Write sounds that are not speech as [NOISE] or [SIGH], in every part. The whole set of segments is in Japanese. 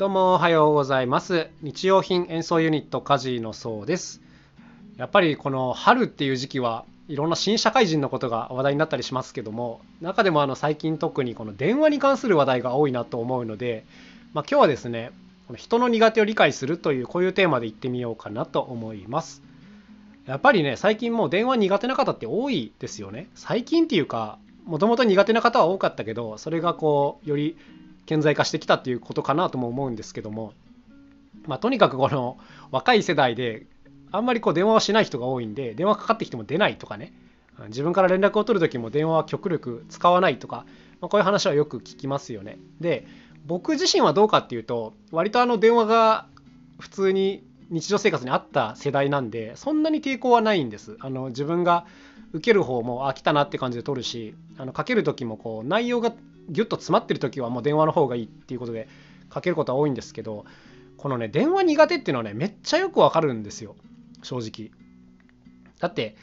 どうもおはようございます。日用品演奏ユニットカジのそうです。やっぱりこの春っていう時期はいろんな新社会人のことが話題になったりしますけども中でもあの最近特にこの電話に関する話題が多いなと思うので、まあ、今日はですねこの人の苦手を理解するというこういうテーマでいってみようかなと思います。やっぱりね最近もう電話苦手な方って多いですよね。最近っていうかもともと苦手な方は多かったけどそれがこうより顕在化してきたっていうことかなとも思うんですけども、まあ、とにかくこの若い世代であんまりこう電話をしない人が多いんで電話かかってきても出ないとかね自分から連絡を取る時も電話は極力使わないとか、まあ、こういう話はよく聞きますよね。で僕自身はどうかっていうと割とあの電話が普通に日常生活にあった世代なんでそんなに抵抗はないんです。あの自分が受ける方もあ来たなって感じで取るしあのかける時もこう内容がギュッと詰まってる時はもう電話の方がいいっていうことでかけることは多いんですけどこのね電話苦手っていうのはねめっちゃよくわかるんですよ正直。だって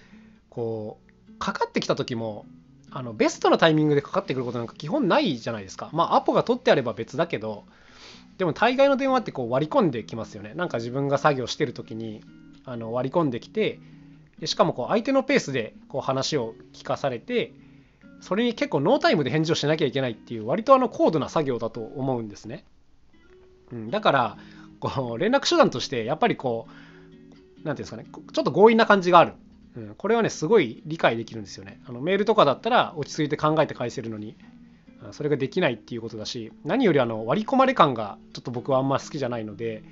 こうかかってきた時もあのベストなタイミングでかかってくることなんか基本ないじゃないですか。まあアポが取ってあれば別だけどでも大概の電話ってこう割り込んできますよね。なんか自分が作業してる時にあの割り込んできてでしかもこう相手のペースでこう話を聞かされてそれに結構ノータイムで返事をしなきゃいけないっていう割とあの高度な作業だと思うんですね。うん、だからこう連絡手段としてやっぱりこう何ていうんですかねちょっと強引な感じがある、うん、これはねすごい理解できるんですよね。あのメールとかだったら落ち着いて考えて返せるのにそれができないっていうことだし何よりあの割り込まれ感がちょっと僕はあんま好きじゃないので、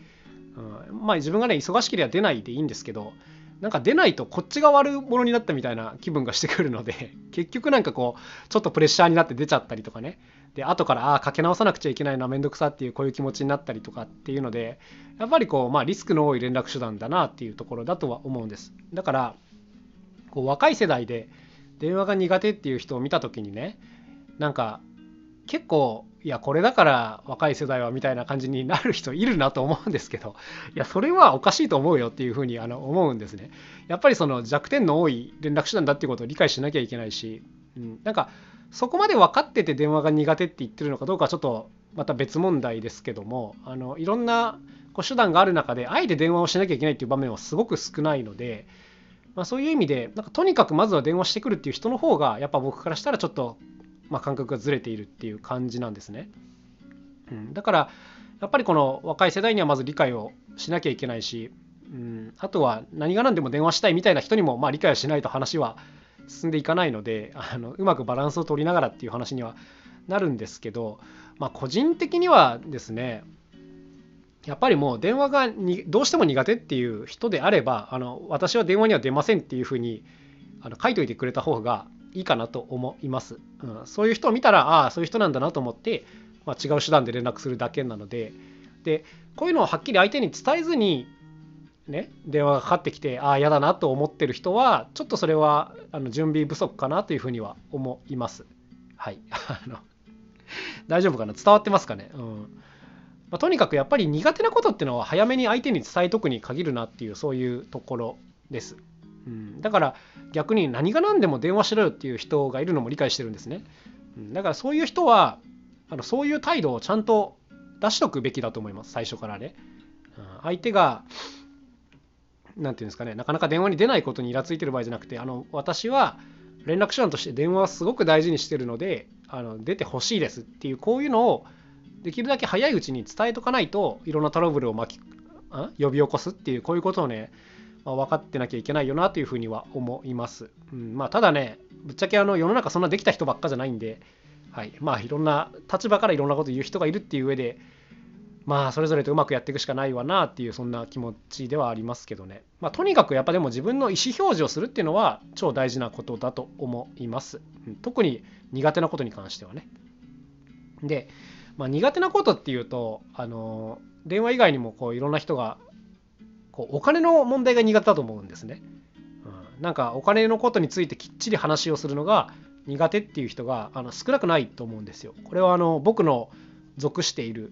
うん、まあ自分がね忙しければ出ないでいいんですけどなんか出ないとこっちが悪者になったみたいな気分がしてくるので [LAUGHS] 結局なんかこうちょっとプレッシャーになって出ちゃったりとかね。で後からああかけ直さなくちゃいけないのは面倒くさっていうこういう気持ちになったりとかっていうのでやっぱりこうまあリスクの多い連絡手段だなっていうところだとは思うんです。だからこう若い世代で電話が苦手っていう人を見た時にねなんか結構いやこれだから若い世代はみたいな感じになる人いるなと思うんですけどいやそれはおかしいと思うよっていうふうにあの思うんですね。やっぱりその弱点の多い連絡手段だっていうことを理解しなきゃいけないし、うん、なんかそこまで分かってて電話が苦手って言ってるのかどうかちょっとまた別問題ですけどもあのいろんなこう手段がある中であえて電話をしなきゃいけないっていう場面はすごく少ないので、まあ、そういう意味でなんかとにかくまずは電話してくるっていう人の方がやっぱ僕からしたらちょっとまあ、感覚がずれているっていう感じなんですね。うん、だからやっぱりこの若い世代にはまず理解をしなきゃいけないし、うん、あとは何が何でも電話したいみたいな人にもまあ理解をしないと話は進んでいかないのであのうまくバランスを取りながらっていう話にはなるんですけど、まあ、個人的にはですねやっぱりもう電話がにどうしても苦手っていう人であればあの私は電話には出ませんっていうふうにあの書いといてくれた方がいいかなと思います。うん、そういう人を見たら、ああ、そういう人なんだなと思って、まあ、違う手段で連絡するだけなので、で、こういうのをはっきり相手に伝えずに、ね、電話がかかってきて、ああ、嫌だなと思ってる人は、ちょっとそれはあの準備不足かなというふうには思います。はい。[LAUGHS] あの大丈夫かな？伝わってますかね？うんまあ、とにかくやっぱり苦手なことっていうのは早めに相手に伝えとくに限るなっていうそういうところです。うん、だから逆に何が何でも電話しろよっていう人がいるのも理解してるんですね。うん、だからそういう人はあのそういう態度をちゃんと出しとくべきだと思います。最初からね。うん、相手が何て言うんですかね。なかなか電話に出ないことにイラついてる場合じゃなくてあの私は連絡手段として電話はすごく大事にしてるのであの出てほしいですっていうこういうのをできるだけ早いうちに伝えとかないといろんなトラブルを巻き呼び起こすっていうこういうことをねまあ、分かってなきゃいけないよなというふうには思います。うんまあ、ただね、ぶっちゃけあの世の中そんなできた人ばっかじゃないんで、はいまあ、いろんな立場からいろんなこと言う人がいるっていう上で、まあ、それぞれとうまくやっていくしかないわなっていうそんな気持ちではありますけどね。まあ、とにかくやっぱでも自分の意思表示をするっていうのは超大事なことだと思います。うん、特に苦手なことに関してはね。で、まあ、苦手なことっていうと、あの電話以外にもこういろんな人がこうお金の問題が苦手だと思うんですね。うん、なんかお金のことについてきっちり話をするのが苦手っていう人があの少なくないと思うんですよ。これはあの僕の属している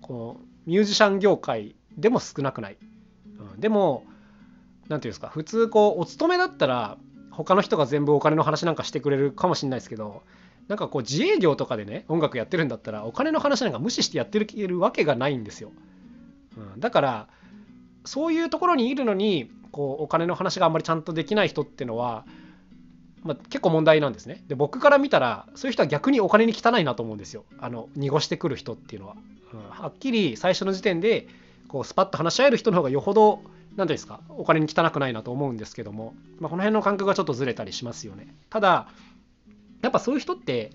このミュージシャン業界でも少なくない。うん、でも何て言うんですか普通こうお勤めだったら他の人が全部お金の話なんかしてくれるかもしれないですけどなんかこう自営業とかでね音楽やってるんだったらお金の話なんか無視してやってるわけがないんですよ、うん、だからそういうところにいるのにこうお金の話があんまりちゃんとできない人っていうのは、まあ、結構問題なんですね。で僕から見たらそういう人は逆にお金に汚いなと思うんですよ。あの濁してくる人っていうのは、うん、はっきり最初の時点でこうスパッと話し合える人の方がよほど何ですかお金に汚くないなと思うんですけども、まあ、この辺の感覚がちょっとずれたりしますよね。ただやっぱそういう人って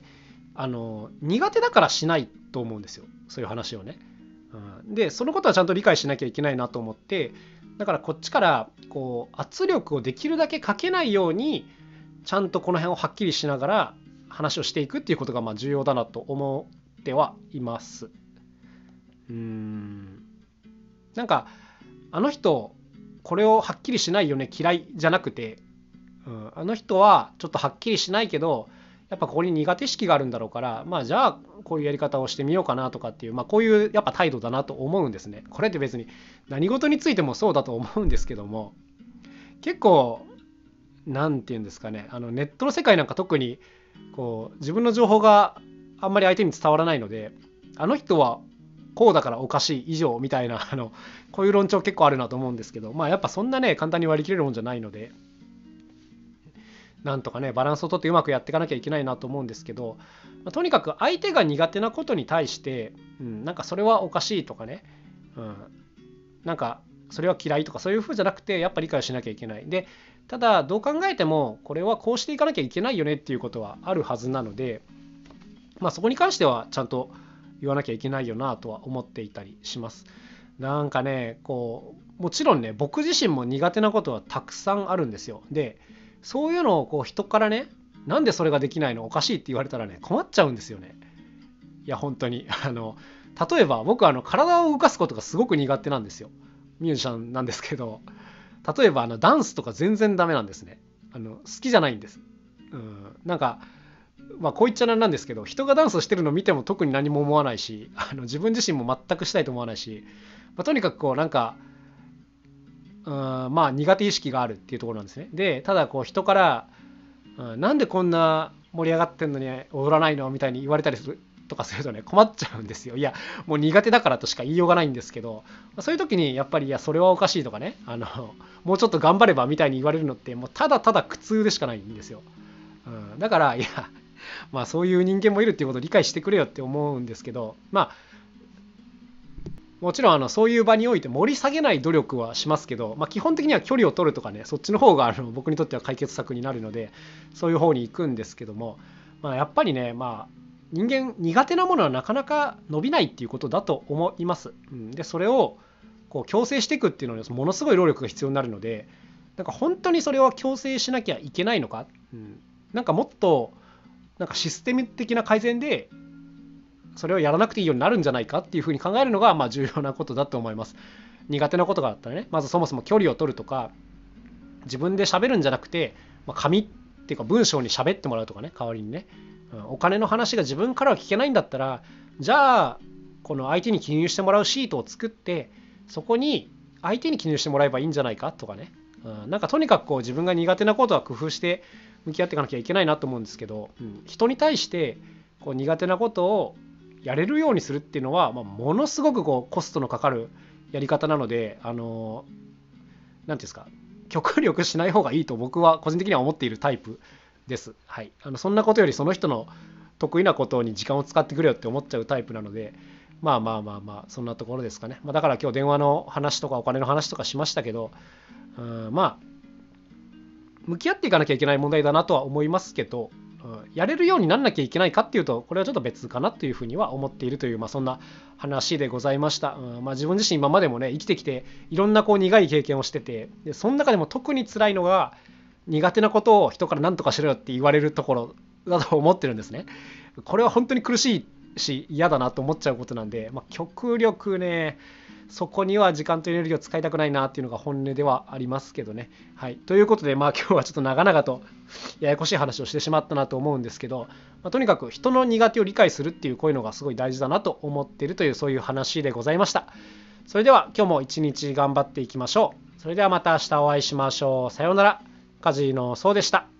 あの苦手だからしないと思うんですよ。そういう話をね。うん、でそのことはちゃんと理解しなきゃいけないなと思ってだからこっちからこう圧力をできるだけかけないようにちゃんとこの辺をはっきりしながら話をしていくっていうことがまあ重要だなと思ってはいます。うん。なんかあの人これをはっきりしないよね嫌いじゃなくて、うん、あの人はちょっとはっきりしないけどやっぱここに苦手意識があるんだろうからまあじゃあこういうやり方をしてみようかなとかっていう、まあ、こういうやっぱ態度だなと思うんですね。これって別に何事についてもそうだと思うんですけども結構何て言うんですかねあのネットの世界なんか特にこう自分の情報があんまり相手に伝わらないのであの人はこうだからおかしい以上みたいなあのこういう論調結構あるなと思うんですけどまあやっぱそんなね簡単に割り切れるもんじゃないのでなんとかねバランスをとってうまくやっていかなきゃいけないなと思うんですけど、まあ、とにかく相手が苦手なことに対して、うん、なんかそれはおかしいとかね、うん、なんかそれは嫌いとかそういう風じゃなくてやっぱ理解しなきゃいけないでただどう考えてもこれはこうしていかなきゃいけないよねっていうことはあるはずなので、まあ、そこに関してはちゃんと言わなきゃいけないよなとは思っていたりします。なんかねこうもちろんね僕自身も苦手なことはたくさんあるんですよ。でそういうのをこう人からねなんでそれができないの？おかしいって言われたらね困っちゃうんですよね。いや本当に [LAUGHS] あの例えば僕はあの体を動かすことがすごく苦手なんですよ。ミュージシャンなんですけど例えばあのダンスとか全然ダメなんですね。あの好きじゃないんです。うん、なんかまあこう言っちゃなんなんですけど人がダンスしてるの見ても特に何も思わないしあの自分自身も全くしたいと思わないし、まあ、とにかくこうなんかうんまあ苦手意識があるっていうところなんですね。でただこう人から、うん、なんでこんな盛り上がってんのに踊らないのみたいに言われたりするとかするとね困っちゃうんですよ。いやもう苦手だからとしか言いようがないんですけどそういう時にやっぱりいやそれはおかしいとかねあのもうちょっと頑張ればみたいに言われるのってもうただただ苦痛でしかないんですよ。うん、だからいやまあそういう人間もいるっていうことを理解してくれよって思うんですけどまあもちろんあのそういう場において盛り下げない努力はしますけど、まあ、基本的には距離を取るとかねそっちの方があの僕にとっては解決策になるのでそういう方に行くんですけども、まあ、やっぱりねまあ人間苦手なものはなかなか伸びないっていうことだと思います。うん、でそれをこう強制していくっていうのはものすごい労力が必要になるのでなんか本当にそれは強制しなきゃいけないのか、うん、なんかもっとなんかシステム的な改善でそれをやらなくていいようになるんじゃないかっていうふうに考えるのがまあ重要なことだと思います。苦手なことがあったらねまずそもそも距離を取るとか自分で喋るんじゃなくて、まあ、紙っていうか文章に喋ってもらうとかね代わりにね、うん、お金の話が自分からは聞けないんだったらじゃあこの相手に記入してもらうシートを作ってそこに相手に記入してもらえばいいんじゃないかとかね、うん、なんかとにかくこう自分が苦手なことは工夫して向き合っていかなきゃいけないなと思うんですけど、うん、人に対してこう苦手なことをやれるようにするっていうのは、まあ、ものすごくこうコストのかかるやり方なのであの何ていうんですか極力しない方がいいと僕は個人的には思っているタイプです。はい、あのそんなことよりその人の得意なことに時間を使ってくれよって思っちゃうタイプなのでまあまあまあまあそんなところですかね、まあ、だから今日電話の話とかお金の話とかしましたけどうんまあ向き合っていかなきゃいけない問題だなとは思いますけどやれるようになんなきゃいけないかっていうとこれはちょっと別かなというふうには思っているという、まあ、そんな話でございました、うんまあ、自分自身今までもね生きてきていろんなこう苦い経験をしててでその中でも特に辛いのが苦手なことを人から何とかしろよって言われるところだと思ってるんですね。これは本当に苦しいし嫌だなと思っちゃうことなんで、まあ、極力ねそこには時間とエネルギーを使いたくないなっていうのが本音ではありますけどね。はい、ということで、まあ、今日はちょっと長々とややこしい話をしてしまったなと思うんですけど、まあ、とにかく人の苦手を理解するっていうこういうのがすごい大事だなと思ってるというそういう話でございました。それでは今日も一日頑張っていきましょう。それではまた明日お会いしましょう。さようなら。カジノそうでした。